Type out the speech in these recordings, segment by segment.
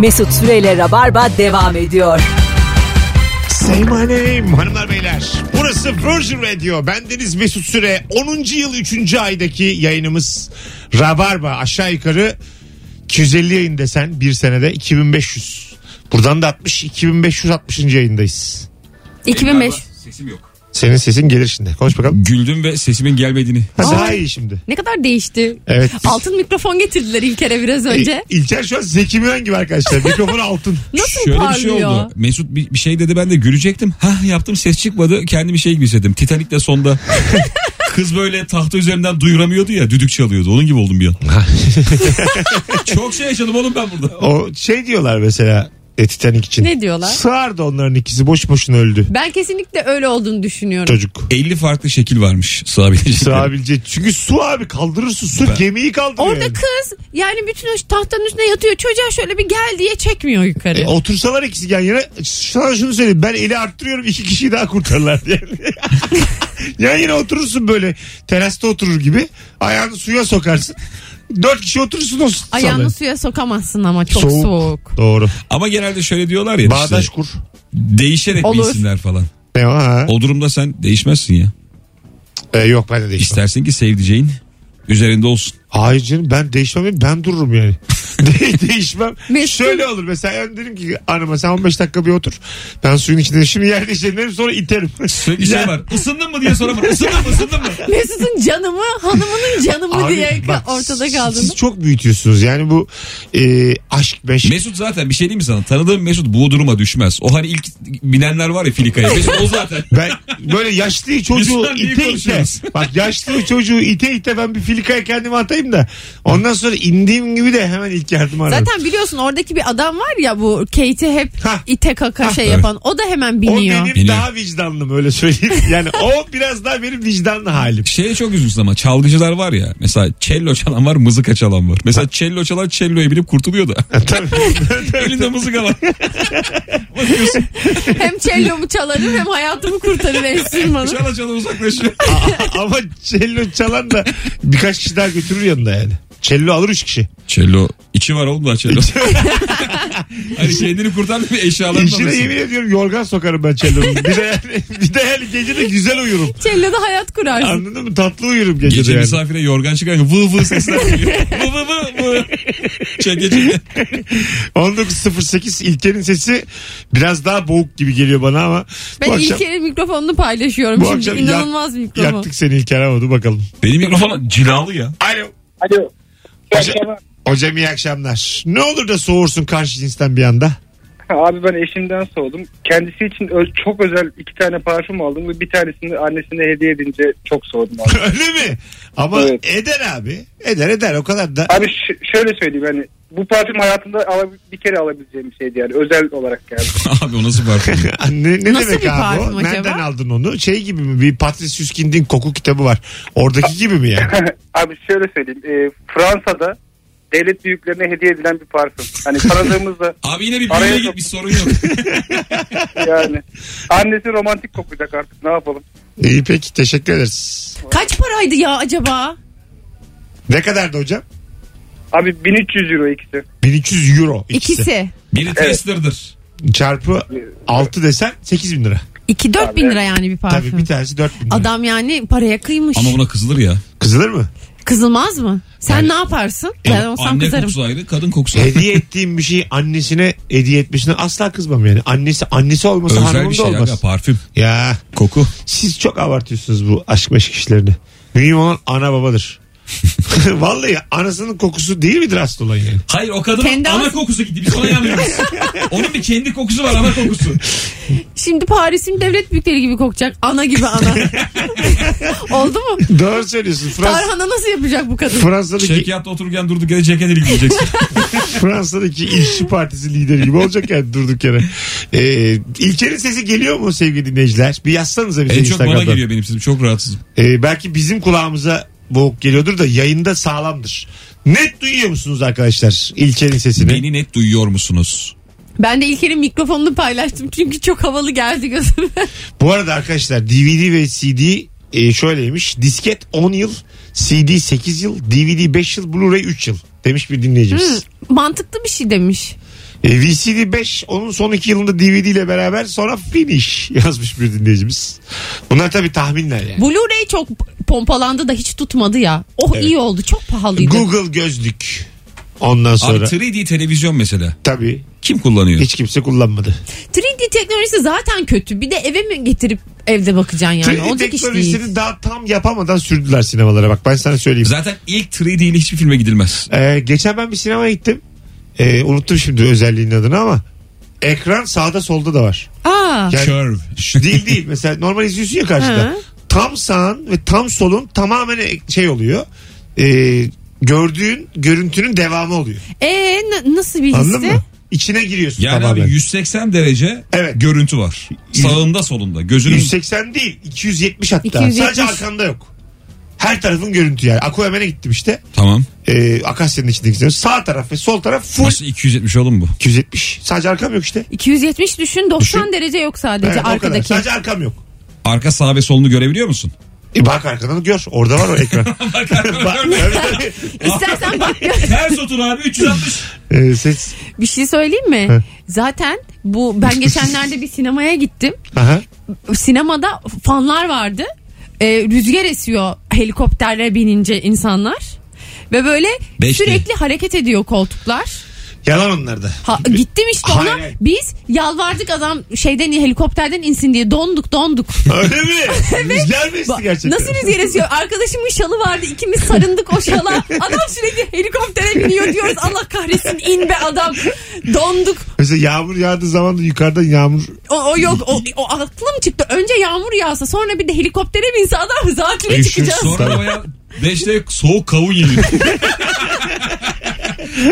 Mesut Süreyle Rabarba devam ediyor. Say my name hanımlar beyler. Burası Virgin Radio. Bendeniz Mesut Süre. 10. yıl 3. aydaki yayınımız Rabarba aşağı yukarı 250 yayın desen bir senede 2500. Buradan da 60 2560. yayındayız. 2005. Sesim yok. Senin sesin gelir şimdi. Konuş bakalım. Güldüm ve sesimin gelmediğini. Ha, daha iyi şimdi. Ne kadar değişti. Evet. Altın mikrofon getirdiler İlker'e biraz önce. E, İlker şu an Zeki Müren gibi arkadaşlar. Mikrofon altın. Nasıl Şöyle bir parlıyor? şey oldu. Mesut bir, bir şey dedi ben de gülecektim. Ha yaptım ses çıkmadı. Kendimi şey gibi hissettim. Titanik'te sonda kız böyle tahta üzerinden duyuramıyordu ya düdük çalıyordu. Onun gibi oldum bir an. Çok şey yaşadım oğlum ben burada. O şey diyorlar mesela e, Titanic için. Ne diyorlar? Sığardı onların ikisi boş boşuna öldü. Ben kesinlikle öyle olduğunu düşünüyorum. Çocuk. 50 farklı şekil varmış sığabilecek. Sığabilecek. Çünkü su abi kaldırırsın. Su Ben- gemiyi kaldırıyor. Orada yani. kız yani bütün o tahtanın üstüne yatıyor. Çocuğa şöyle bir gel diye çekmiyor yukarı. E, otursalar ikisi yan yana sana şunu söyleyeyim ben eli arttırıyorum iki kişiyi daha kurtarırlar yani. yan yana oturursun böyle terasta oturur gibi ayağını suya sokarsın. Dört kişi oturursun o Ayağını sana. suya sokamazsın ama çok Soğuk. soğuk. Doğru. Ama genelde şöyle diyorlar ya Bağdaş işte, kur. değişerek Olur. bilsinler falan. Ne o ha? O durumda sen değişmezsin ya. E, yok ben de değişmem. İstersin ki sevdiceğin üzerinde olsun. Hayır canım ben değişmem ben dururum yani. De- değişmem. Mesut- Şöyle olur mesela ben dedim ki hanıma sen 15 dakika bir otur. Ben suyun içinde şimdi yer değiştirelim derim, sonra iterim. Sürekli şey var. Isındın mı diye soramam. Isındın mı ısındın mı? Mesut'un canı mı hanımının canı mı Abi diye bak, ortada kaldın. Siz çok büyütüyorsunuz yani bu e, aşk meşk. Mesut zaten bir şey diyeyim mi sana? Tanıdığım Mesut bu duruma düşmez. O hani ilk binenler var ya filikaya. Mesut o zaten. Ben böyle yaşlı çocuğu ite ite. konuşuyoruz? Bak yaşlı çocuğu ite ite ben bir filikaya kendimi atayım da. Ondan sonra indiğim gibi de hemen ilk yardım ararım. Zaten biliyorsun oradaki bir adam var ya bu Kate'i hep Hah. ite kaka şey yapan. O da hemen o biniyor. benim Biniyor. daha vicdanlım öyle söyleyeyim. Yani o biraz daha benim vicdanlı halim. Şeye çok üzülsün ama çalgıcılar var ya. Mesela cello çalan var mızıka çalan var. Mesela cello çalan cello'yu bilip kurtuluyor da. Tabii. Elinde mızıka var. Bakıyorsun hem cello'mu çalarım hem hayatımı kurtarır enstrümanı. çala çala uzaklaşıyor. Ama cello çalan da birkaç kişi daha götürür yanında yani. Cello alır üç kişi. Cello içi var oğlum da cello. hani kendini kurtardı bir eşyalarını İçine alırsın. yemin ediyorum yorgan sokarım ben cello'nun. Bir de yani, bir de yani gece de güzel uyurum. Cello'da hayat kurarsın. Anladın mı? Tatlı uyurum gece, Gece de yani. misafire yorgan çıkarken vı vı sesler geliyor. vı vı vı vı. Çeke çeke. 19.08 İlker'in sesi biraz daha boğuk gibi geliyor bana ama Ben bu akşam, İlker'in mikrofonunu paylaşıyorum bu şimdi. akşam İnanılmaz yak- mikrofon. yaktık seni İlker ama dur bakalım. Benim mikrofon cilalı ya. Alo. Alo. Hocam, hocam iyi akşamlar. Ne olur da soğursun karşı cinsten bir anda. Abi ben eşimden soğudum. Kendisi için ö- çok özel iki tane parfüm aldım ve bir tanesini annesine hediye edince çok soğudum abi. Öyle mi? Ama Evet. eder abi. Eder eder o kadar da. abi ş- şöyle söyleyeyim hani bu parfüm hayatımda bir kere alabileceğim bir şeydi yani özel olarak geldi. Abi o nasıl parfüm? ne, ne Nasıl demek bir abi o? parfüm acaba? Nereden aldın onu? Şey gibi mi? Bir Patrice Süskind'in koku kitabı var. Oradaki gibi mi yani? abi şöyle söyleyeyim. e, Fransa'da devlet büyüklerine hediye edilen bir parfüm. Hani tanıdığımızda Abi yine bir Araya büyüye sok- git bir sorun yok. yani annesi romantik kokacak artık ne yapalım. İyi peki teşekkür ederiz. Kaç paraydı ya acaba? Ne kadardı hocam? Abi 1300 euro ikisi. 1300 euro ikisi. İkisi. Biri tester'dır. Çarpı 6 desen 8 bin lira. 2-4 bin lira yani bir parfüm. Tabii bir tanesi 4 bin lira. Adam yani paraya kıymış. Ama buna kızılır ya. Kızılır mı? Kızılmaz mı? Sen Yani- ne yaparsın? Ben olsam Anne kızarım. kokusu ayrı, kadın kokusu ayrı. Hediye ettiğim bir şeyi annesine hediye etmesine asla kızmam yani. Annesi annesi olmasa Özel bir da şey olmaz. ya parfüm. Ya Koku. siz çok abartıyorsunuz bu aşk meşk işlerini. Mühim olan ana babadır. Vallahi anasının kokusu değil midir hasta olan yani? Hayır o kadının Kendi ana ağzı- kokusu gitti. Biz ona yanıyoruz. Onun bir kendi kokusu var ana kokusu. Şimdi Paris'in devlet büyükleri gibi kokacak. Ana gibi ana. Oldu mu? Doğru söylüyorsun. Frans Tarhana nasıl yapacak bu kadın? Fransa'daki, Şevkiyatta otururken durduk yere ceket ilgileyeceksin. Fransa'daki işçi partisi lideri gibi olacak yani durduk yere. Ee, İlker'in sesi geliyor mu sevgili dinleyiciler? Bir yazsanıza bize en çok bana Instagram'dan. geliyor benim sesim. Çok rahatsızım. Ee, belki bizim kulağımıza boğuk geliyordur da yayında sağlamdır. Net duyuyor musunuz arkadaşlar İlker'in sesini? Beni net duyuyor musunuz? Ben de İlker'in mikrofonunu paylaştım çünkü çok havalı geldi gözüme. Bu arada arkadaşlar DVD ve CD e, şöyleymiş. Disket 10 yıl, CD 8 yıl, DVD 5 yıl, Blu-ray 3 yıl demiş bir dinleyicimiz. Mantıklı bir şey demiş. E, VCD 5 onun son iki yılında DVD ile beraber sonra finish yazmış bir dinleyicimiz. Bunlar tabii tahminler yani. Blu-ray çok pompalandı da hiç tutmadı ya. Oh Evet. iyi oldu. Çok pahalıydı. Google gözlük. Ondan Abi sonra 3D televizyon mesela. tabii Kim kullanıyor? hiç kimse kullanmadı. 3D teknolojisi zaten kötü. Bir de eve mi getirip evde bakacaksın yani? 3D Olacak iş değil. teknolojisini daha tam yapamadan sürdüler sinemalara bak ben sana söyleyeyim. Zaten ilk 3D ile hiçbir filme gidilmez. Ee, geçen ben bir sinemaya gittim. Ee, unuttum şimdi özelliğinin adını ama ekran sağda solda da var. Aa. Yani- Curve. Şu değil değil mesela normal izliyorsun ya karşıda. Hı. Tam sağın ve tam solun tamamen şey oluyor. Ee, gördüğün görüntünün devamı oluyor. Ee n- nasıl bir Anladın hissi? mı? İçine giriyorsun Yani tamamen. abi 180 derece Evet. görüntü var. Sağında solunda. Gözünün 180 değil 270 hatta. 270. Sadece arkanda yok. Her tarafın görüntü yani. Aquaman'e gittim işte. Tamam. Ee, Akasya'nın içindeki sinema. Sağ taraf ve sol taraf full Nasıl 270 oğlum bu? 270. Sadece arkam yok işte. 270 düşün 90 Düşün. derece yok sadece Evet, o kadar. arkadaki. Sadece arkam yok. Arka sağ ve solunu görebiliyor musun? E bak arkadan gör. Orada var o ekran. Bak, tabii. İstersen bak. Ters otur abi 360. Ee, ses. Bir şey söyleyeyim mi? Zaten bu ben geçenlerde bir sinemaya gittim. Aha. Sinemada fanlar vardı. Ee, rüzgar esiyor helikopterlere binince insanlar. Ve böyle Beşli. sürekli hareket ediyor koltuklar. Yalan onlar da. Ha, gittim işte ona. hayır. Biz yalvardık adam şeyden helikopterden insin diye donduk donduk. Öyle mi? Rüzgar mı esti Ba- gerçekten? Nasıl rüzgar esiyor? Arkadaşımın şalı vardı. ikimiz sarındık o şala. Adam sürekli helikoptere biniyor diyoruz. Allah kahretsin in be adam. Donduk. Mesela yağmur yağdığı zaman da yukarıdan yağmur. O, o yok. O, o aklım çıktı. Önce yağmur yağsa sonra bir de helikoptere binse adam zatüre çıkacağız. Sonra baya 5'te soğuk kavun yeniyor.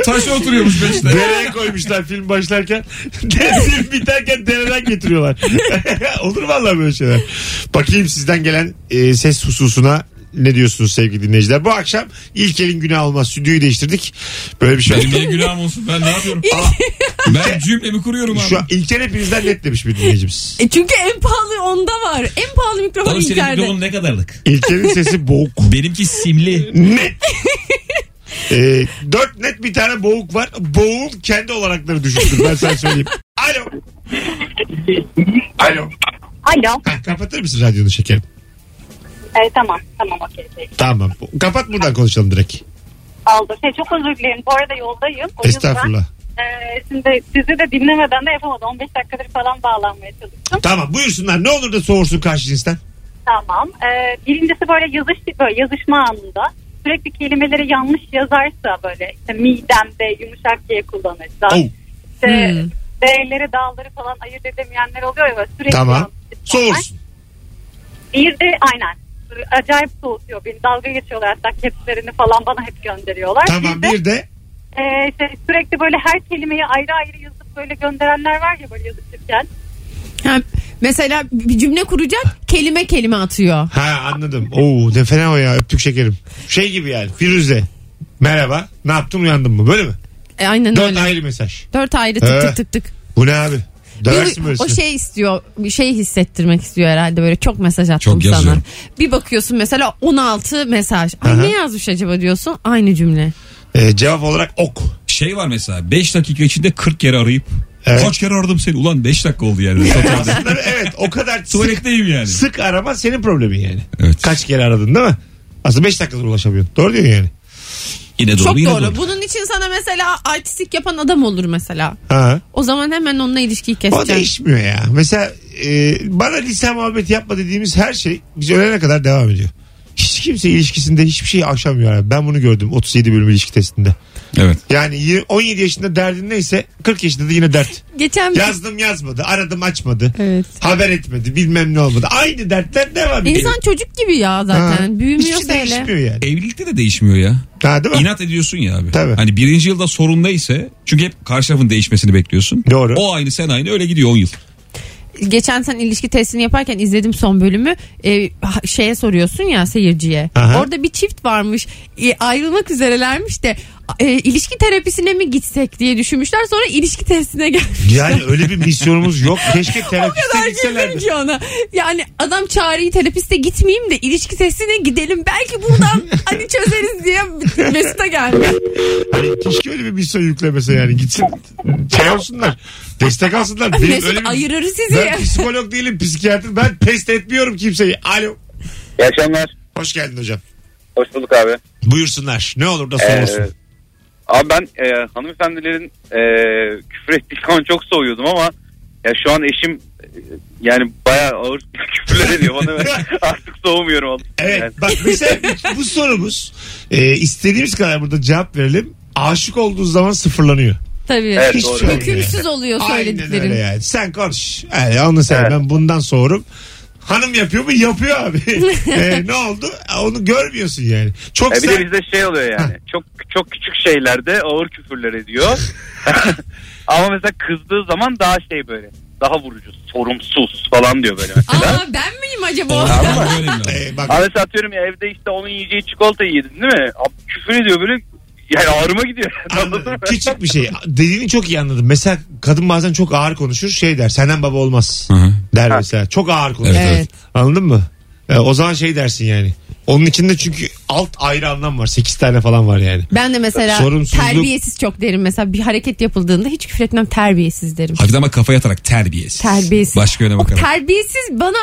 Taşa oturuyormuş 5'te. Dereye koymuşlar film başlarken. film biterken dereden getiriyorlar. Olur vallahi böyle şeyler. Bakayım sizden gelen e, ses hususuna ne diyorsunuz sevgili dinleyiciler? Bu akşam İlkel'in günah olmaz. Stüdyoyu değiştirdik. Böyle bir şey Benim niye günahım olsun ben ne yapıyorum? ben cümlemi kuruyorum abi. Şu an İlker hepinizden net demiş bir dinleyicimiz. E çünkü en pahalı onda var. En pahalı mikrofon Oğlum senin İlker'de. mikrofonun ne kadarlık? İlker'in sesi boğuk. Benimki simli. Net. E, dört net bir tane boğuk var. Boğuğun kendi olanakları düşüktür. Ben sana söyleyeyim. Alo. Alo. Alo. Heh, kapatır mısın radyonu şekerim? Ee, tamam. Tamam okey. Tamam. Kapat buradan konuşalım direkt. Aldı. Şey, çok özür dilerim. Bu arada yoldayım. O Estağfurullah. Yüzden, e, şimdi sizi de dinlemeden de yapamadım. 15 dakikadır falan bağlanmaya çalıştım. Tamam buyursunlar. Ne olur da soğursun karşı cinsten. Tamam. Ee, birincisi böyle yazış böyle yazışma anında sürekli kelimeleri yanlış yazarsa böyle işte midemde yumuşak G kullanırsa Oh. işte Hmm. D'leri dağları falan ayırt edemeyenler oluyor ya böyle sürekli Tamam. Soğursun. Bir de aynen acayip soğutuyor beni. Dalga geçiyorlar hatta kepslerini falan bana hep gönderiyorlar. Tamam Bir de bir de e, işte sürekli böyle her kelimeyi ayrı ayrı yazıp böyle gönderenler var ya böyle yazışırken. Ha, mesela bir cümle kuracak kelime kelime atıyor. ha anladım. Oo ne fena o ya öptük şekerim. Şey gibi yani Firuze. Merhaba ne yaptın uyandın mı böyle mi? E, aynen Dört öyle. ayrı mesaj. Dört ayrı tık tık tık tık. Bu ne abi? Döversin böyle. o şey istiyor bir şey hissettirmek istiyor herhalde böyle çok mesaj attım Çok sana. yazıyorum. Bir bakıyorsun mesela 16 mesaj. Ay Aha. ne yazmış acaba diyorsun aynı cümle. Ee, cevap olarak ok. Şey var mesela 5 dakika içinde 40 kere arayıp Evet. kaç kere aradım seni ulan 5 dakika oldu yani. Aslında evet o kadar sık, Tuvaletteyim yani. sık arama senin problemin yani. Evet. Kaç kere aradın değil mi? Aslında 5 dakikadır ulaşamıyorsun. Doğru diyorsun yani. Yine doğru Çok yine doğru. doğru. Bunun için sana mesela artistik yapan adam olur mesela. Ha. O zaman hemen onunla ilişkiyi O keseceksin. değişmiyor ya. Mesela e, bana lise muhabbeti yapma dediğimiz her şey biz ölene kadar devam ediyor. Hiç kimse ilişkisinde hiçbir şey aşamıyor. abi. Ben bunu gördüm 37 bölüm ilişki testinde. Evet. Yani y- 17 yaşında derdin neyse 40 yaşında da yine dert. Geçen bir... Yazdım yazmadı, aradım açmadı. Evet. Haber etmedi, bilmem ne olmadı. Aynı dertler devam ediyor. İnsan çocuk gibi ya zaten. Ha. Büyümüyor Hiçbir şey öyle. değişmiyor yani. Evlilikte de değişmiyor ya. Ha, değil mi? İnat ediyorsun ya abi. Tabii. Hani birinci yılda sorun neyse çünkü hep karşı tarafın değişmesini bekliyorsun. Doğru. O aynı sen aynı öyle gidiyor 10 yıl. Geçen sen ilişki testini yaparken izledim son bölümü. Ha- şeye soruyorsun ya seyirciye. Aha. Orada bir çift varmış. Ee, ayrılmak üzerelermiş de e, ilişki terapisine mi gitsek diye düşünmüşler. Sonra ilişki testine gelmişler. Yani öyle bir misyonumuz yok. Keşke O terapiste kadar güldüm gitselerdi. ki ona. Yani adam çağrıyı terapiste gitmeyeyim de ilişki testine gidelim. Belki buradan hani çözeriz diye Mesut'a geldi. Hani keşke öyle bir misyon yüklemese yani. Gitsin şey olsunlar. Destek alsınlar. Benim Mesut öyle bir- ayırır sizi. Ben psikolog değilim psikiyatr. Ben test etmiyorum kimseyi. Alo. İyi akşamlar. Hoş geldin hocam. Hoş bulduk abi. Buyursunlar. Ne olur da Ee, sorulsun. abi ben e, hanımefendilerin e, küfür ettiği zaman çok soğuyordum ama ya şu an eşim e, yani bayağı ağır küfürler ediyor bana artık soğumuyorum. Evet Yani. bak mesela bu sorumuz e, istediğimiz kadar burada cevap verelim. Aşık olduğu zaman sıfırlanıyor. Tabii. Evet, Hiç doğru. şey olmuyor. Hükümsüz oluyor Aynen söylediklerin. öyle yani. Sen konuş. Yani onu sen Evet. ben bundan soğurum. Hanım yapıyor mu? Yapıyor abi. E, ne oldu? Onu görmüyorsun yani. Çok E, bir sen... de bizde şey oluyor yani. Çok çok küçük şeylerde ağır küfürler ediyor. ama mesela kızdığı zaman daha şey böyle daha vurucu, sorumsuz falan diyor böyle mesela. Aa ben miyim acaba? Ortamda böyle mi lazım? E, bak Abi mesela atıyorum ya evde işte onun yiyeceği çikolatayı yedin değil mi? Abi küfür ediyor böyle yani ağrıma gidiyor. Anladın Anladım. mı? Küçük bir şey. Dediğini çok iyi anladım. Mesela kadın bazen çok ağır konuşur. Şey der. Senden baba olmaz. Hı hı. Der mesela. Çok ağır konuşur. Evet, evet. Anladın mı? E, o zaman şey dersin yani. Onun içinde çünkü alt ayrı anlam var. 8 tane falan var yani. Ben de mesela Sorumsuzluk- terbiyesiz çok derim. Mesela bir hareket yapıldığında hiç küfür etmem terbiyesiz derim. Hafif ama kafaya atarak terbiyesiz. Terbiyesiz. Başka yöne O bakarak. terbiyesiz bana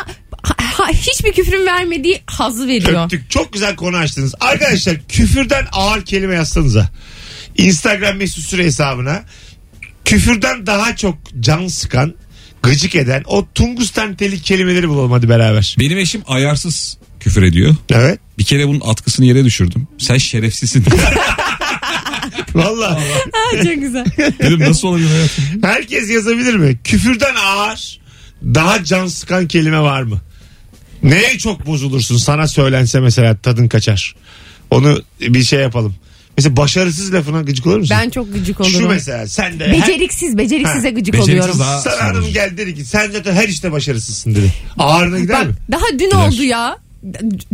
ha- ha- hiçbir küfrün vermediği hazzı veriyor. Öptük. Çok güzel konu açtınız. Arkadaşlar küfürden ağır kelime yazsanıza. Instagram mesut süre hesabına. Küfürden daha çok can sıkan, gıcık eden o tungustan telik kelimeleri bulalım hadi beraber. Benim eşim ayarsız küfür ediyor. Evet. Bir kere bunun atkısını yere düşürdüm. Sen şerefsizsin. Valla. Ha, çok güzel. Dedim nasıl olabilir hayatım? Herkes yazabilir mi? Küfürden ağır, daha can sıkan kelime var mı? Neye çok bozulursun? Sana söylense mesela tadın kaçar. Onu bir şey yapalım. Mesela başarısız lafına gıcık olur musun? Ben çok gıcık Şu olurum. mesela sen de Beceriksiz, beceriksize Ha, gıcık beceriksiz oluyorum. daha- sana hanım geldi dedi ki sen zaten her işte başarısızsın dedi. Ağırına gider Bak mi? daha dün oldu ya.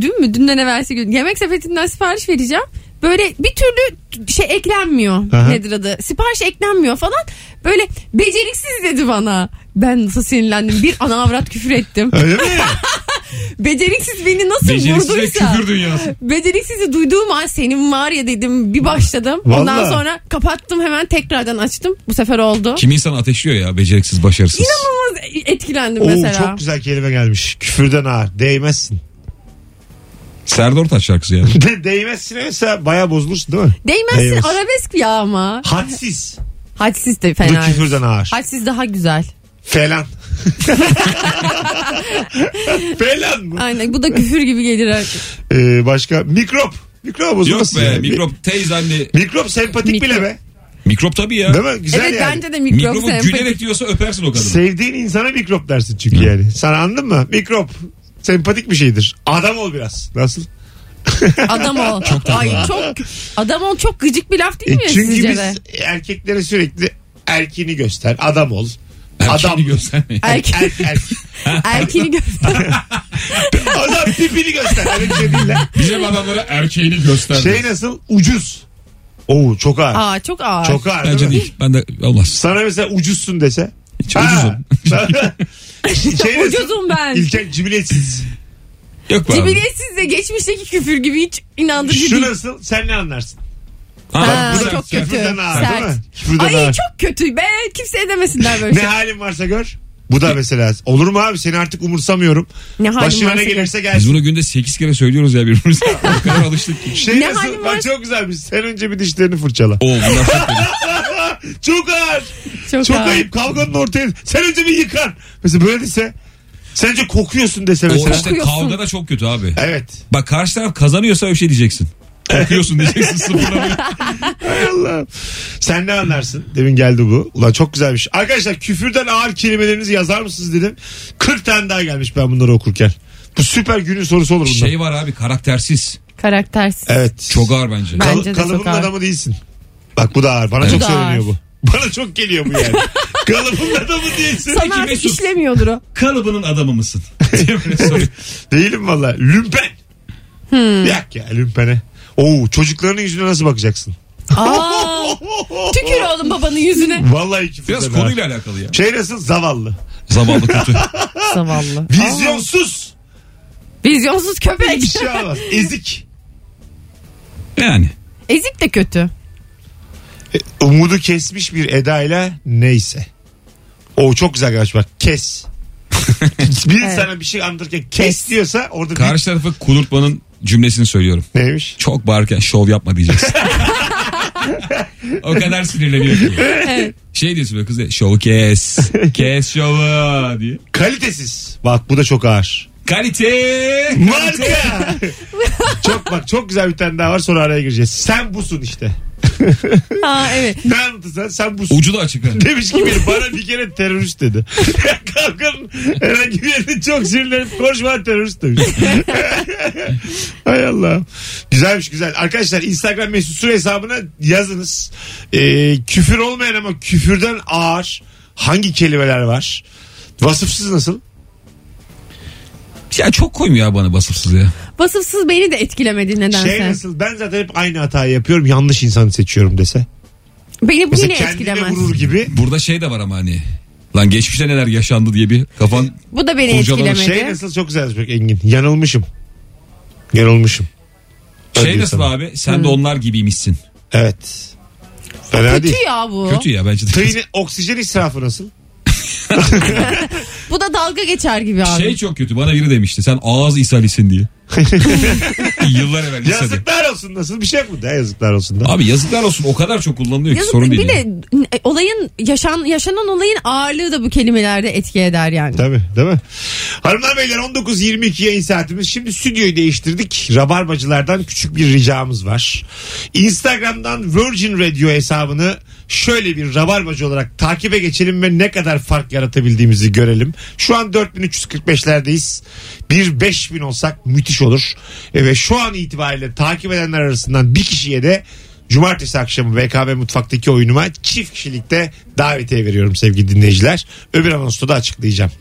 Dün mü? Dünden evvelsi gün. Yemek sepetinden sipariş vereceğim. Böyle bir türlü şey eklenmiyor. Aha. Nedir adı? Sipariş eklenmiyor falan. Böyle beceriksiz dedi bana. Ben nasıl sinirlendim. Bir ana avrat küfür ettim. Öyle mi? Beceriksiz beni nasıl Beceriksiz vurduysa. küfür dünyası. Beceriksizi duyduğum an senin var ya dedim bir başladım. Ondan Vallahi. sonra kapattım hemen tekrardan açtım. Bu sefer oldu. Kim insan ateşliyor ya beceriksiz başarısız. İnanılmaz etkilendim Oo, mesela. çok güzel kelime gelmiş. Küfürden ağır. Değmezsin. Serdar Ortaç şarkısı ya. De, değmezsin mesela bayağı bozulursun değil mi? Değmezsin Değmez. arabesk ya ama. Hadsiz. Hadsiz de Bu fena. küfürden ağır. Hadsiz daha güzel. Falan. Falan mı? Aynen bu da küfür gibi gelir artık. Ee, başka mikrop. Mikrop Yok bozulmasın. be yani. mikrop anne. Mikrop sempatik Mikrop. bile be. Mikrop tabii ya. Değil mi? Güzel evet yani. bence de mikrop Mikrobu sempatik. gülerek diyorsa öpersin o kadını. Sevdiğin insana mikrop dersin çünkü yani. Sana anladın mı? Mikrop. Sempatik bir şeydir. Adam ol biraz. Nasıl? Adam ol. Ay çok adam ol çok gıcık bir laf değil mi E, çünkü sizce biz de? erkeklere sürekli erkeğini göster. Adam ol. Erkeğini Adam. göstermeyin. Erke, Er, er, erkeğini göster. adam tipini göster. Öyle bir şey değil lan. Bizim adamlara erkeğini göster. Şey nasıl? Ucuz. Oo çok ağır. Aa çok ağır. Çok ağır Bence değil. Ben de olmaz. Sana mesela ucuzsun dese. Hiç ucuzum. şey nasıl? Ucuzum ben. İlker cibiletsiz. Yok be abi. Cibiliyetsiz de geçmişteki küfür gibi hiç inandırıcı Şu değil. nasıl? Sen ne anlarsın? Ha, Ha, Bu da çok kötü. ağır Sert. değil mi? Küfürden Ay ağır. çok kötü be. Kimse demesinler böyle Ne şey. halin varsa gör. Bu da mesela. Olur mu abi? Seni artık umursamıyorum. Ne halin Başına varsa ne gör. gelirse Biz gelsin. bunu günde 8 kere söylüyoruz ya birbirimize. o kadar alıştık ki. Şey Ne nasıl? halin Bak varsa- çok güzelmiş. Sen önce bir dişlerini fırçala. Oo bunlar çok kötü. çok ağır. Çok, Çok ağır. ayıp. Kavganın ortaya. Sen önce bir yıkan. Mesela böyle dese. Sen önce kokuyorsun dese O mesela. işte Kokuyorsun. kavga da çok kötü abi. Evet. Bak karşı taraf kazanıyorsa öyle bir şey diyeceksin. Kokuyorsun diyeceksin sıfırlamıyor. Hay Allah. Sen ne anlarsın? Demin geldi bu. Ulan çok güzelmiş. Arkadaşlar küfürden ağır kelimelerinizi yazar mısınız dedim. 40 tane daha gelmiş ben bunları okurken. Bu süper günün sorusu olur bunlar. Şey var abi karaktersiz. Karaktersiz. Evet. Çok ağır bence. Kal- Bence de çok kalıbının ağır. adamı değilsin. Bak bu da ağır. Bana Evet. çok da söyleniyor bu. Bana çok geliyor bu yani. kalıbının adamı değilsin. Sana Peki artık Mesut. işlemiyordur o. Kalıbının adamı mısın? diye böyle soruyor. Değilim valla. Lümpen. Hmm. Yak ya lümpene. Oo çocuklarının yüzüne nasıl bakacaksın? Aa, tükür oğlum babanın yüzüne. Vallahi küfürden Biraz ağır. konuyla alakalı ya. Şey nasıl? Zavallı. Zavallı kötü. Zavallı. Vizyonsuz. Vizyonsuz köpek. Bir şey olmaz. Ezik. Yani. Ezik de kötü. E, Umudu kesmiş bir edayla neyse. O çok güzel gelmiş bak. Kes. bir Evet. sana bir şey anlatırken kes, Kes. diyorsa orada bir... Karşı tarafı kudurtmanın cümlesini söylüyorum. Neymiş? Çok bağırırken şov yapma diyeceksin. o kadar sinirleniyor ki. Şey diyorsun böyle kız de şovu kes. Kes şovu diye. Kalitesiz. Bak bu da çok ağır. Kalite. Marka. çok bak çok güzel bir tane daha var sonra araya gireceğiz. Sen busun işte. Ha evet. Ne anlatırsan sen busun. Ucu da açık. ha. Demiş ki biri bana bir kere terörist dedi. Kalkın herhangi bir yerde çok sinirlenip konuşma terörist demiş. Hay Allah. Güzelmiş güzel. Arkadaşlar Instagram mesut süre hesabına yazınız. Ee, küfür olmayan ama küfürden ağır hangi kelimeler var? Vasıfsız nasıl? Ya çok koymuyor bana basıpsız ya. Vasıfsız beni de etkilemedi nedense. Şey nasıl? Ben zaten hep aynı hatayı yapıyorum. Yanlış insanı seçiyorum dese. Beni bu Mesela yine kendine etkilemez. vurur gibi. Burada şey de var ama hani. Lan geçmişte neler yaşandı diye bir kafan Bu da beni Kurcalama etkilemedi. Şey nasıl çok güzel bak Engin. Yanılmışım. Yanılmışım. şey Öyle nasıl sana. abi sen de onlar gibiymişsin. Evet. Fena Kötü değil. ya bu. Kötü ya bence de. Tıyını, oksijen israfı nasıl? Bu da dalga geçer gibi abi. Şey çok kötü bana biri demişti sen ağız ishalisin diye. Yıllar evvel lisede. Yazıklar olsun nasıl bir şey yok mu? Da yazıklar olsun da. Abi yazıklar olsun o kadar çok kullanılıyor ki Yazık, sorun değil. bir yani. de e, olayın yaşan yaşanan olayın ağırlığı da bu kelimelerde etki eder yani. Tabii değil mi? Hanımlar beyler 19.22 yayın saatimiz. Şimdi stüdyoyu değiştirdik. Rabarbacılardan küçük bir ricamız var. Instagram'dan Virgin Radio hesabını şöyle bir rabarbacı olarak takibe geçelim ve ne kadar fark yaratabildiğimizi görelim. Şu an 4345'lerdeyiz. Bir 5000 olsak müthiş olur. E, ve şu an itibariyle takip edenler arasından bir kişiye de Cumartesi akşamı VKB Mutfak'taki oyunuma çift kişilikte davetiye veriyorum sevgili dinleyiciler. Öbür anonsta da açıklayacağım.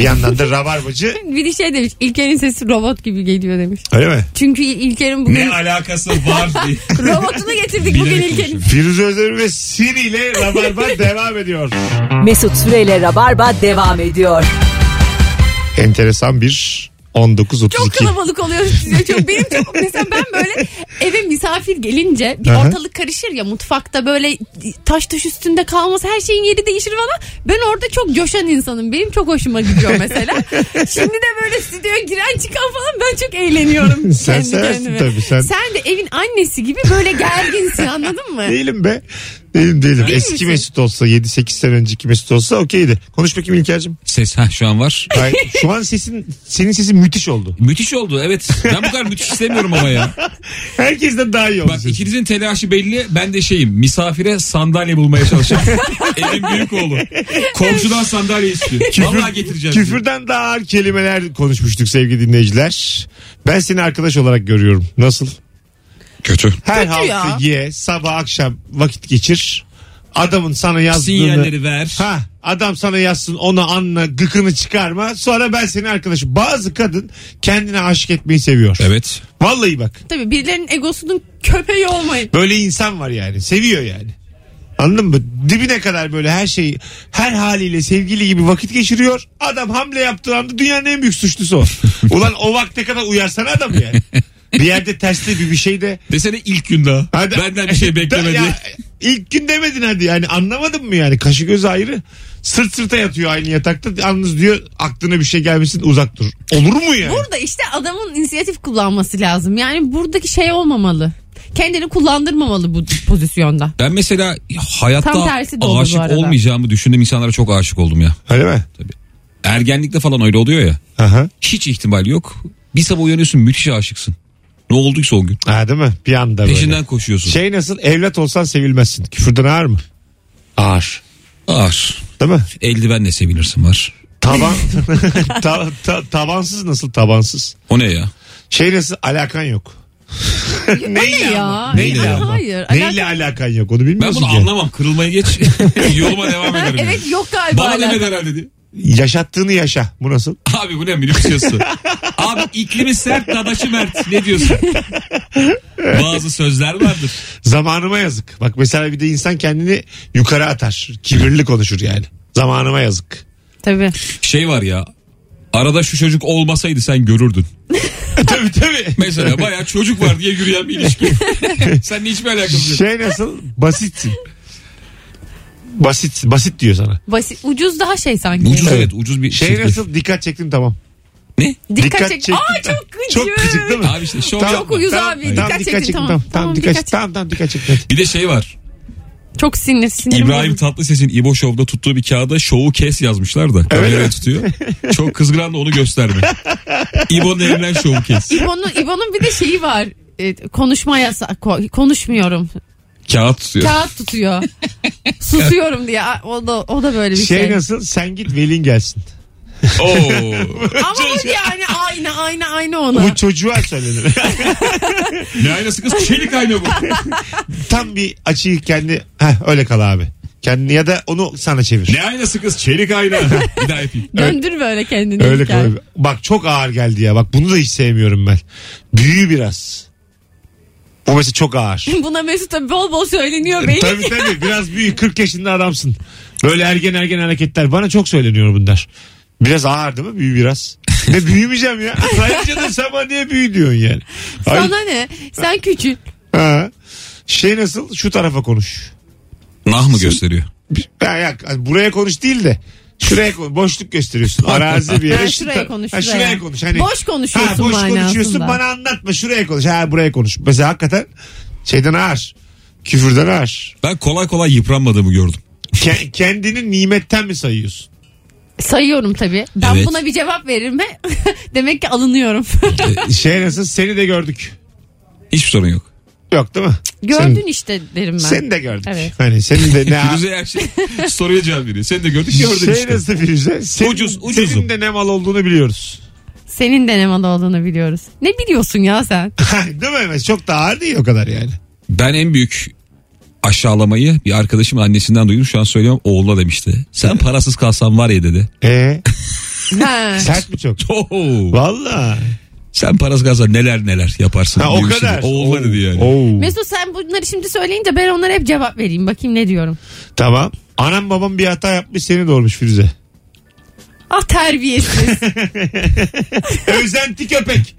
Bir yandan da rabarbacı Bir de şey demiş İlker'in sesi robot gibi geliyor demiş. öyle mi? Çünkü İlker'in bugün Ne alakası var diye. robotunu getirdik bugün Bilerek İlker'in. Firuze Özdemir ve Siri ile rabarba devam ediyor. Mesut Süreyle Rabarba devam ediyor. Enteresan bir 19.32. Çok kalabalık oluyor stüdyo. Çok, benim çok mesela ben böyle eve misafir gelince bir Aha. ortalık karışır ya mutfakta böyle taş taş üstünde kalmaz her şeyin yeri değişir falan. Ben orada çok coşan insanım. Benim çok hoşuma gidiyor mesela. Şimdi de böyle stüdyoya giren çıkan falan ben çok eğleniyorum. Sen kendi seversin kendime. tabii, sen- Sen de evin annesi gibi böyle gerginsin anladın mı? Değilim be. Değilim değilim. Değil Eski misin? Mesut olsa 7-8 sene önceki Mesut olsa okeydi. Konuş bakayım İlker'cim. Ses ha şu an var. Ay, Şu an sesin senin sesin müthiş oldu. Müthiş oldu evet. Ben bu kadar müthiş istemiyorum ama ya. Herkesten daha iyi oldu. Bak sesin. ikinizin telaşı belli. Ben de şeyim. Misafire sandalye bulmaya çalışıyorum. Evin büyük oğlu. Komşudan sandalye istiyor. Vallahi getireceğim. diyor. Küfürden daha ağır kelimeler konuşmuştuk sevgili dinleyiciler. Ben seni arkadaş olarak görüyorum. Nasıl? Kötü. Her Kötü ya. haltı ye, sabah akşam vakit geçir. Adamın sana yazdığını... Sinyalleri ver. Ha, adam sana yazsın onu anla gıkını çıkarma. Sonra ben senin arkadaşım. Bazı kadın kendine aşık etmeyi seviyor. Evet. Vallahi bak. Tabii birilerinin egosunun köpeği olmayın. Böyle insan var yani. Seviyor yani. Anladın mı? Dibine kadar böyle her şeyi her haliyle sevgili gibi vakit geçiriyor. Adam hamle yaptığı anda dünyanın en büyük suçlusu o. Ulan o vakte kadar uyarsana adam yani. Bir yerde tersli bir bir şey de. Desene ilk gün daha. Hadi. Benden bir şey bekleme Ya. İlk gün demedin hadi yani anlamadın mı yani kaşı göz ayrı sırt sırta yatıyor aynı yatakta yalnız diyor aklına bir şey gelmesin uzak dur olur mu yani Burada işte adamın inisiyatif kullanması lazım. Yani buradaki şey olmamalı. Kendini kullandırmamalı bu pozisyonda. Ben mesela hayatta Tam tersi de oldu bu aşık olmayacağımı düşündüğüm insanlara çok aşık oldum ya. öyle mi Ergenlikte falan öyle oluyor ya. Aha. Hiç ihtimal yok. Bir sabah uyanıyorsun müthiş aşıksın. Ne olduysa o gün. Ha, değil mi bir anda böyle. Peşinden koşuyorsun. şey nasıl evlat olsan sevilmezsin küfürden ağır mı ağır Ağır. değil mi Eldivenle sevilirsin var. tavan ta- ta- tavansız nasıl tavansız O ne ya? şey nasıl alakan yok ne ya? ama? Neyle Ya, ama? hayır, Neyle alakan yok onu Ben bilmiyorsun bunu ki. anlamam. Kırılmayı geç. Yoluma devam ederim. Evet yok galiba. Bana alaka. demedi herhalde diye. Yaşattığını yaşa. Bu nasıl? Abi bu ne minibüs yazısı? Abi iklimi sert dadaşı mert. Ne diyorsun? Bazı sözler vardır. Zamanıma yazık. Bak mesela bir de insan kendini yukarı atar. Kibirli konuşur yani. Zamanıma yazık. Tabii. Şey var ya. Arada şu çocuk olmasaydı sen görürdün. tabii tabii. Mesela bayağı çocuk var diye yürüyen bir ilişki. Seninle hiçbir alakası yok. Şey nasıl? Basitsin. Basit basit diyor sana. Basit, ucuz daha şey sanki. Ucuz evet ucuz bir Şey nasıl? Dikkat çektim tamam. Ne? Dikkat, çek. Aa çok gıcık. Çok gıcık değil mi? Abi işte şov Tamam, yapma. uyuz tamam, abi. Tamam, Dikkat dikkat çektim, tamam. Tamam, tamam, dikkat dikkat çektim. Tamam, tamam, dikkat çektim. Bir de şey var. Çok sinir sinirim. İbrahim bozuldu. Tatlıses'in İbo Show'da tuttuğu bir kağıda şovu kes yazmışlar da kameraya tutuyor. Çok kızgın da onu gösterme. İbo'nun elinden şovu kes. İbo'nun, İbo'nun bir de şeyi var. E, konuşma yasak. ko- konuşmuyorum. Kağıt tutuyor. Kağıt tutuyor. Susuyorum diye. O da o da böyle bir şey. Şey nasıl? Sen git velin gelsin. Oo. Ama bu yani aynı aynı aynı ona. Bu çocuğa söylenir. ne aynası kız çelik ayna bu. Tam bir açıyı kendi... Heh, öyle kal abi. Kendini ya da onu sana çevir. Ne aynası kız çelik ayna. bir daha yapayım. Döndür böyle kendini. Öyle kal. Bak çok ağır geldi ya. Bak bunu da hiç sevmiyorum ben. Büyü biraz. Bu mesela çok ağır. Buna Mesut tabii bol bol söyleniyor belli. tabii tabii biraz büyük 40 yaşında adamsın. Böyle ergen ergen hareketler bana çok söyleniyor bunlar. Biraz ağır değil mi büyü biraz? Ne büyümeyeceğim ya. Ayrıca da sen bana niye büyü diyorsun yani? Ay- Sana ne? Sen küçük. Ha. Şey nasıl şu tarafa konuş. Nah mı gösteriyor? Ya, ya, buraya konuş değil de şuraya konuş. Boşluk gösteriyorsun. Arazi bir yere. Ha, şuraya konuş, Ha, şuraya. şuraya konuş. Hani, Boş konuşuyorsun ha, boş manasında. konuşuyorsun bana anlatma şuraya konuş. Ha buraya konuş. Mesela hakikaten şeyden ağır. Küfürden ağır. Ben kolay kolay yıpranmadığımı gördüm. Ke- kendini nimetten mi sayıyorsun? Sayıyorum tabii. Ben Evet. buna bir cevap veririm ve demek ki alınıyorum. Şey nasıl seni de gördük. Hiçbir sorun yok. Yok değil mi? Gördün Seni, işte derim ben. seni de gördük. Evet. Hani senin de ne Firuze her şey soruya cevap veriyor. Sen de gördün gördün şey işte. nasıl Firuze? Senin, Ucuz, ucuzum. Senin de ne mal olduğunu biliyoruz. Senin de ne mal olduğunu biliyoruz. Ne biliyorsun ya sen? değil mi? Çok da ağır değil o kadar yani. Ben en büyük aşağılamayı bir arkadaşımın annesinden duydum. Şu an söylüyorum oğluna demişti. Sen parasız kalsan var ya dedi. Ee, ha. sert mi çok? Oo. Valla. Sen parasız kalsan neler neler yaparsın. Ha, o kadar. Oğluna dedi yani. Oo. Mesut sen bunları şimdi söyleyince ben onlara hep cevap vereyim. Bakayım ne diyorum. Tamam. Anam babam bir hata yapmış seni doğurmuş Firuze. Ah terbiyesiz. Özenti köpek.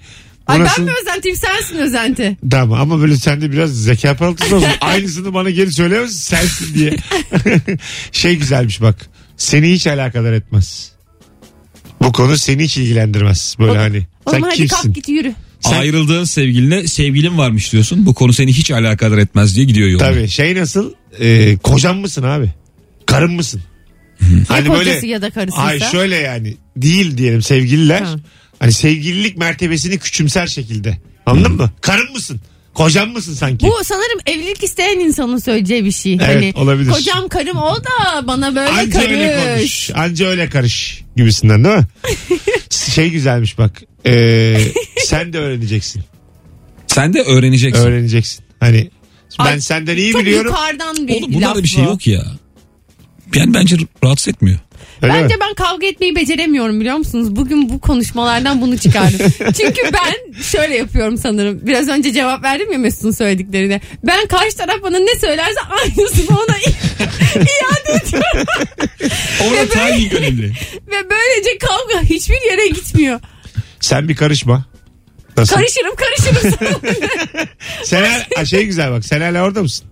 Ay ben mi özentiyim sensin özenti. Tamam ama böyle sende biraz zeka parıltısı olsun. Aynısını bana geri söyleyemezsin sensin diye. şey güzelmiş bak. Seni hiç alakadar etmez. Bu konu seni hiç ilgilendirmez. Böyle O- hani. Oğlum Sen hadi kimsin? kalk git yürü. Sen- Ayrıldığın sevgiline sevgilin varmış diyorsun. Bu konu seni hiç alakadar etmez diye gidiyor yoluna. Tabii şey nasıl? Ee, kocan mısın abi? Karın mısın? Hani ya kocası ya da karısıysa. Ay şöyle yani değil diyelim sevgililer. Ha. Hani sevgililik mertebesini küçümser şekilde. Anladın mı? Karın mısın? Kocan mısın sanki? Bu sanırım evlilik isteyen insanın söyleyeceği bir şey. Evet, hani olabilir. kocam karım ol da bana böyle Anca öyle karış. konuş. Anca öyle karış gibisinden değil mi? şey güzelmiş bak. Ee, sen de öğreneceksin. Sen de öğreneceksin. Öğreneceksin. Hani ben Ay, senden iyi Çok biliyorum. yukarıdan bir Oğlum bunda laf da bir şey bu. yok ya. Yani bence rahatsız etmiyor. Öyle Bence mi? ben kavga etmeyi beceremiyorum biliyor musunuz? Bugün bu konuşmalardan bunu çıkardım. Çünkü ben şöyle yapıyorum sanırım. Biraz önce cevap verdim ya Mesut'un söylediklerine. Ben karşı taraf bana ne söylerse aynısını ona iade ediyorum. Orada timing önemli. Ve böylece kavga hiçbir yere gitmiyor. Sen bir karışma. Nasıl? Karışırım karışırım. Sen hala- Ha, şey güzel bak sen hala orada mısın?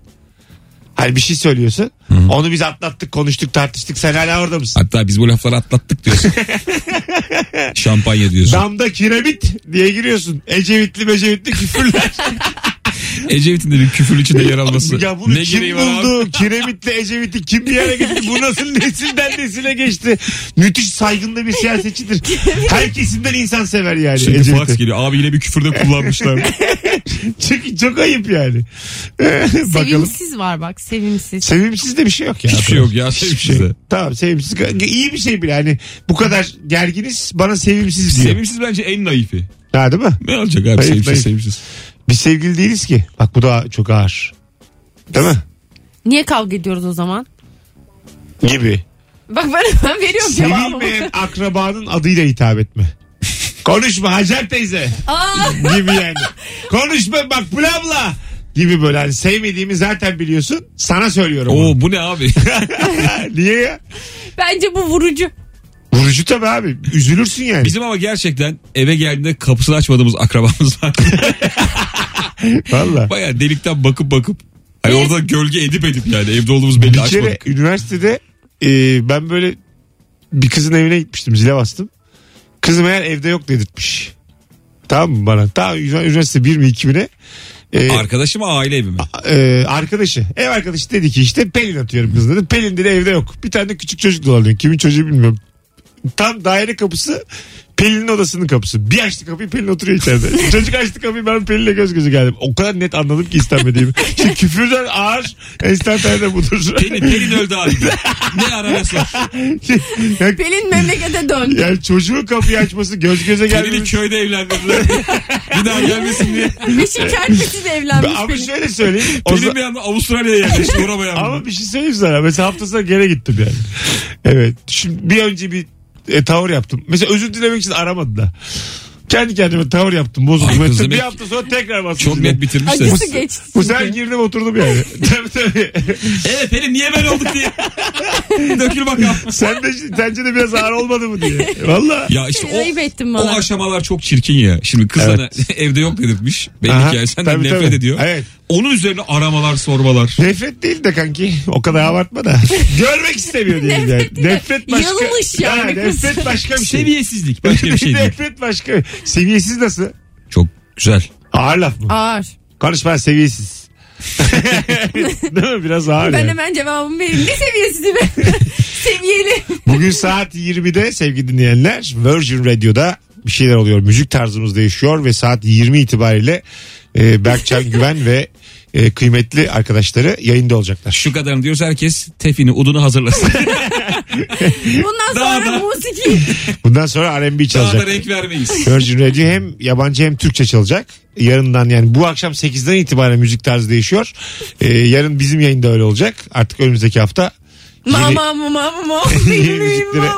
Hani bir şey söylüyorsun. Onu biz atlattık, konuştuk, tartıştık. Sen hala orada mısın? Hatta biz bu lafları atlattık diyorsun. Şampanya diyorsun. Damda kiremit diye giriyorsun. Ecevitli mecevitli küfürler. Ecevit'in de bir küfür içinde yer alması. ya bunu ne kim var abi? buldu? Kiremitli Ecevit'i kim bir yere getirdi? Bu nasıl nesilden nesile geçti? Müthiş saygınlı bir siyasetçidir. Her kesimden insan sever yani Şimdi Ecevit'i. fax geliyor. Abi yine bir küfürde kullanmışlar. Çünkü çok ayıp yani. Bakalım. sevimsiz var bak sevimsiz. Sevimsiz de bir şey yok ya. Hiçbir şey yok ya. Sevimsiz şey. de. Tamam sevimsiz. İyi bir şey bile. Hani bu kadar gerginiz bana sevimsiz diyor. Sevimsiz bence en naifi. Ha değil mi? Ne olacak abi Naif, sevimsiz naif. sevimsiz. Biz sevgili değiliz ki. Bak bu da çok ağır. Değil mi? Niye kavga ediyoruz o zaman? Gibi. Bak ben, ben veriyorum cevabımı. Sevilmeyen akrabanın adıyla hitap etme. Konuşma Hacer teyze Aa, gibi yani. Konuşma bak bla bla gibi böyle hani sevmediğimi zaten biliyorsun. Sana söylüyorum. bunu. Oo bu ne abi? Niye ya? bence bu vurucu. Vurucu tabii abi. Üzülürsün yani. Bizim ama gerçekten eve geldiğinde kapısını açmadığımız akrabamız var. Valla. Baya delikten bakıp bakıp. Hani orada gölge edip edip yani evde olduğumuz belli Bir kere açmadık. üniversitede e, ben böyle bir kızın evine gitmiştim zile bastım. Kızım eğer evde yok dedirtmiş. Tamam mı bana? Tamam üniversite 1 mi 2 mi ne? E, Arkadaşım aile evi mi? e, arkadaşı ev arkadaşı dedi ki işte Pelin atıyorum kız dedi. Pelin dedi evde yok. Bir tane de küçük çocuk dolanıyor. Kimin çocuğu bilmiyorum. Tam daire kapısı Pelin'in odasının kapısı. Bir açtı kapıyı Pelin oturuyor içeride. Çocuk açtı kapıyı ben Pelin'le göz göze geldim. O kadar net anladım ki istenmediğimi. Şimdi küfürden ağır enstantane budur. Pelin, Pelin öldü abi. ne ara ne sor. yani, Pelin memlekete dön. yani çocuğun kapıyı açması göz göze Pelin'i gelmesi. köyde evlendirdiler. bir daha gelmesin diye. Beşik kerpesiz evlenmiş Ama Pelin. şöyle söyleyeyim. Pelin za- bir anda Avustralya'ya yerleşti uğramayan. Ama bir şey söyleyeyim sana. Mesela hafta sonu gene gittim yani. Evet. Şimdi bir önce bir e, tavır yaptım. Mesela özür dilemek için aramadı da. Kendi kendime tavır yaptım. Bozuldum. Ay bir hafta sonra tekrar bastım. Çok zile. net bitirmiş de. Acısı geçti. Bu sefer girdim oturdum yani. tabii tabii. Evet Pelin niye böyle olduk diye. Dökül bakalım. Sen de sence de biraz ağır olmadı mı diye. Valla. Ya işte o, Ayıp ettin o bana. aşamalar çok çirkin ya. Şimdi kız Evet. sana evde yok dedirtmiş. Belli Aha, ki yani senden tabii, nefret tabii. ediyor. Evet. Onun üzerine aramalar sormalar. Nefret değil de kanki. O kadar abartma da. Görmek istemiyor diyelim yani. Nefret başka. yılmış yani Ha, kız. Nefret başka bir şey. Seviyesizlik başka bir şey değil. Nefret başka. Seviyesiz nasıl? Çok güzel. Ağır laf mı? Ağır. Konuşma seviyesiz. Değil mi? Biraz ağır Ben yani. hemen cevabımı vereyim. Ne seviyesiz mi? Seviyeli. Bugün saat 20'de sevgili dinleyenler Virgin Radio'da bir şeyler oluyor. Müzik tarzımız değişiyor ve saat 20 itibariyle e, Berkcan Güven ve e, kıymetli arkadaşları yayında olacaklar. Şu kadarını diyoruz herkes tefini udunu hazırlasın. Bundan Daha sonra da- musiki. Bundan sonra R&B Daha da çalacak. renk vermeyiz. Virgin Radio hem yabancı hem Türkçe çalacak. Yarından yani bu akşam 8'den itibaren müzik tarzı değişiyor. E, yarın bizim yayında öyle olacak. Artık önümüzdeki hafta Mama mama mama. yeni müziklere.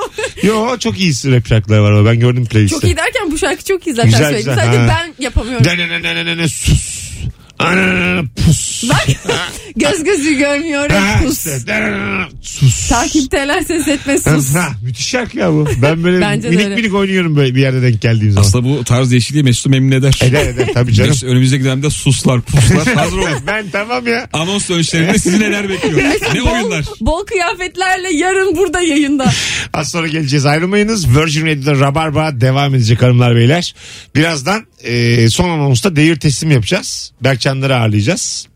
Yo çok iyi rap şarkıları var ama ben gördüm playlistte. Çok iyi derken bu şarkı çok iyi zaten Güzel, söyledim. güzel. Sadece Ha. ben yapamıyorum. Denenenenene sus. Ananana pus. Bak göz gözü görmüyor. Ha, Pus. işte, sus. Takipteler ses etme sus. Ha, müthiş şarkı ya bu. Ben böyle Bence minik öyle. minik oynuyorum böyle bir yerde denk geldiğim zaman. Aslında bu tarz değişikliği Mesut'u memnun eder. Eder eder tabii canım. Mesut önümüzdeki dönemde suslar puslar hazır olun. ben tamam ya. Anons dönüşlerinde sizi neler bekliyor? ne oyunlar? Bol kıyafetlerle yarın burada yayında. Az sonra geleceğiz ayrılmayınız. Virgin Radio'da Rabarba devam edecek hanımlar beyler. Birazdan e, son anonsta devir teslim yapacağız. Berkcanları ağırlayacağız.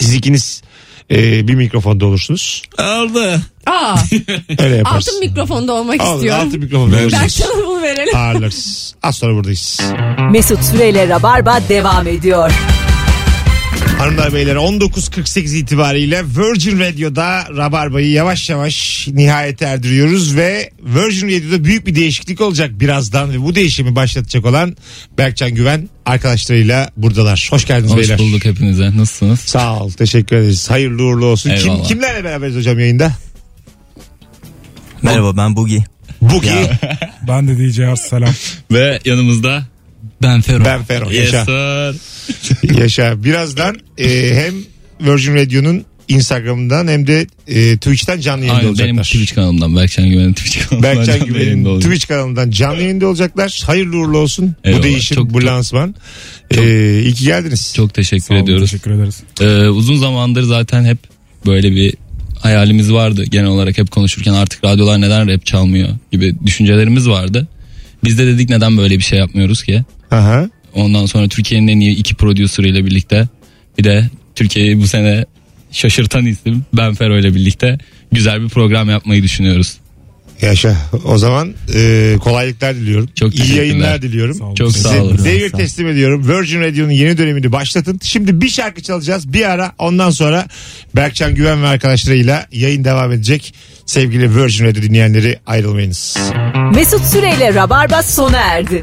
Siz ikiniz e, bir mikrofonda olursunuz. Aldı. Aa, Öyle yaparız. altın mikrofonda olmak Olur, istiyorum. altın mikrofonda olursunuz. Berkcan'a bunu verelim. Ağırlarız. Az sonra buradayız. Mesut Süreyle Rabarba devam ediyor. Hanımlar beyler 19.48 itibariyle Virgin Radio'da Rabarba'yı yavaş yavaş nihayete erdiriyoruz ve Virgin Radio'da büyük bir değişiklik olacak birazdan ve bu değişimi başlatacak olan Berkcan Güven arkadaşlarıyla buradalar. Hoş geldiniz Hoş beyler. bulduk hepinize. Nasılsınız? Sağ ol teşekkür ederiz. Hayırlı uğurlu olsun. Kim, kimlerle beraberiz hocam yayında? Merhaba ben Bugi. Bugi, Ben de diyeceğiz selam. Ve yanımızda ben Fero. ben Fero. Yes Yaşa. sir. Yaşa. Birazdan e, hem Virgin Radio'nun Instagram'dan hem de e, Twitch'ten canlı yayında Aynen, olacaklar. benim Twitch kanalımdan. Berkcan Güven'in Twitch kanalından. Berkcan Güven'in. Twitch kanalından canlı yayında olacaklar. Hayırlı uğurlu olsun. Eyvallah. Bu değişim, Çok- bu lansman. çok- Ee, iyi ki geldiniz. Çok teşekkür olun, ediyoruz. Teşekkür ederiz. Ee, uzun zamandır zaten hep böyle bir hayalimiz vardı. Genel olarak hep konuşurken artık radyolar neden rap çalmıyor gibi düşüncelerimiz vardı. Biz de dedik neden böyle bir şey yapmıyoruz ki? Aha. Ondan sonra Türkiye'nin en iyi iki prodüsörü ile birlikte bir de Türkiye'yi bu sene şaşırtan isim Ben Fero ile birlikte güzel bir program yapmayı düşünüyoruz. Yaşa. O zaman e, kolaylıklar diliyorum. Çok iyi teşekkürler. yayınlar diliyorum. Sağ olun. Çok sağ olun. devir teslim ediyorum. Virgin Radio'nun yeni dönemini başlatın. Şimdi bir şarkı çalacağız. Bir ara ondan sonra Berkcan Güven ve arkadaşlarıyla yayın devam edecek. Sevgili Virgin Radio dinleyenleri ayrılmayınız. Mesut Süreyle Rabarba sona erdi.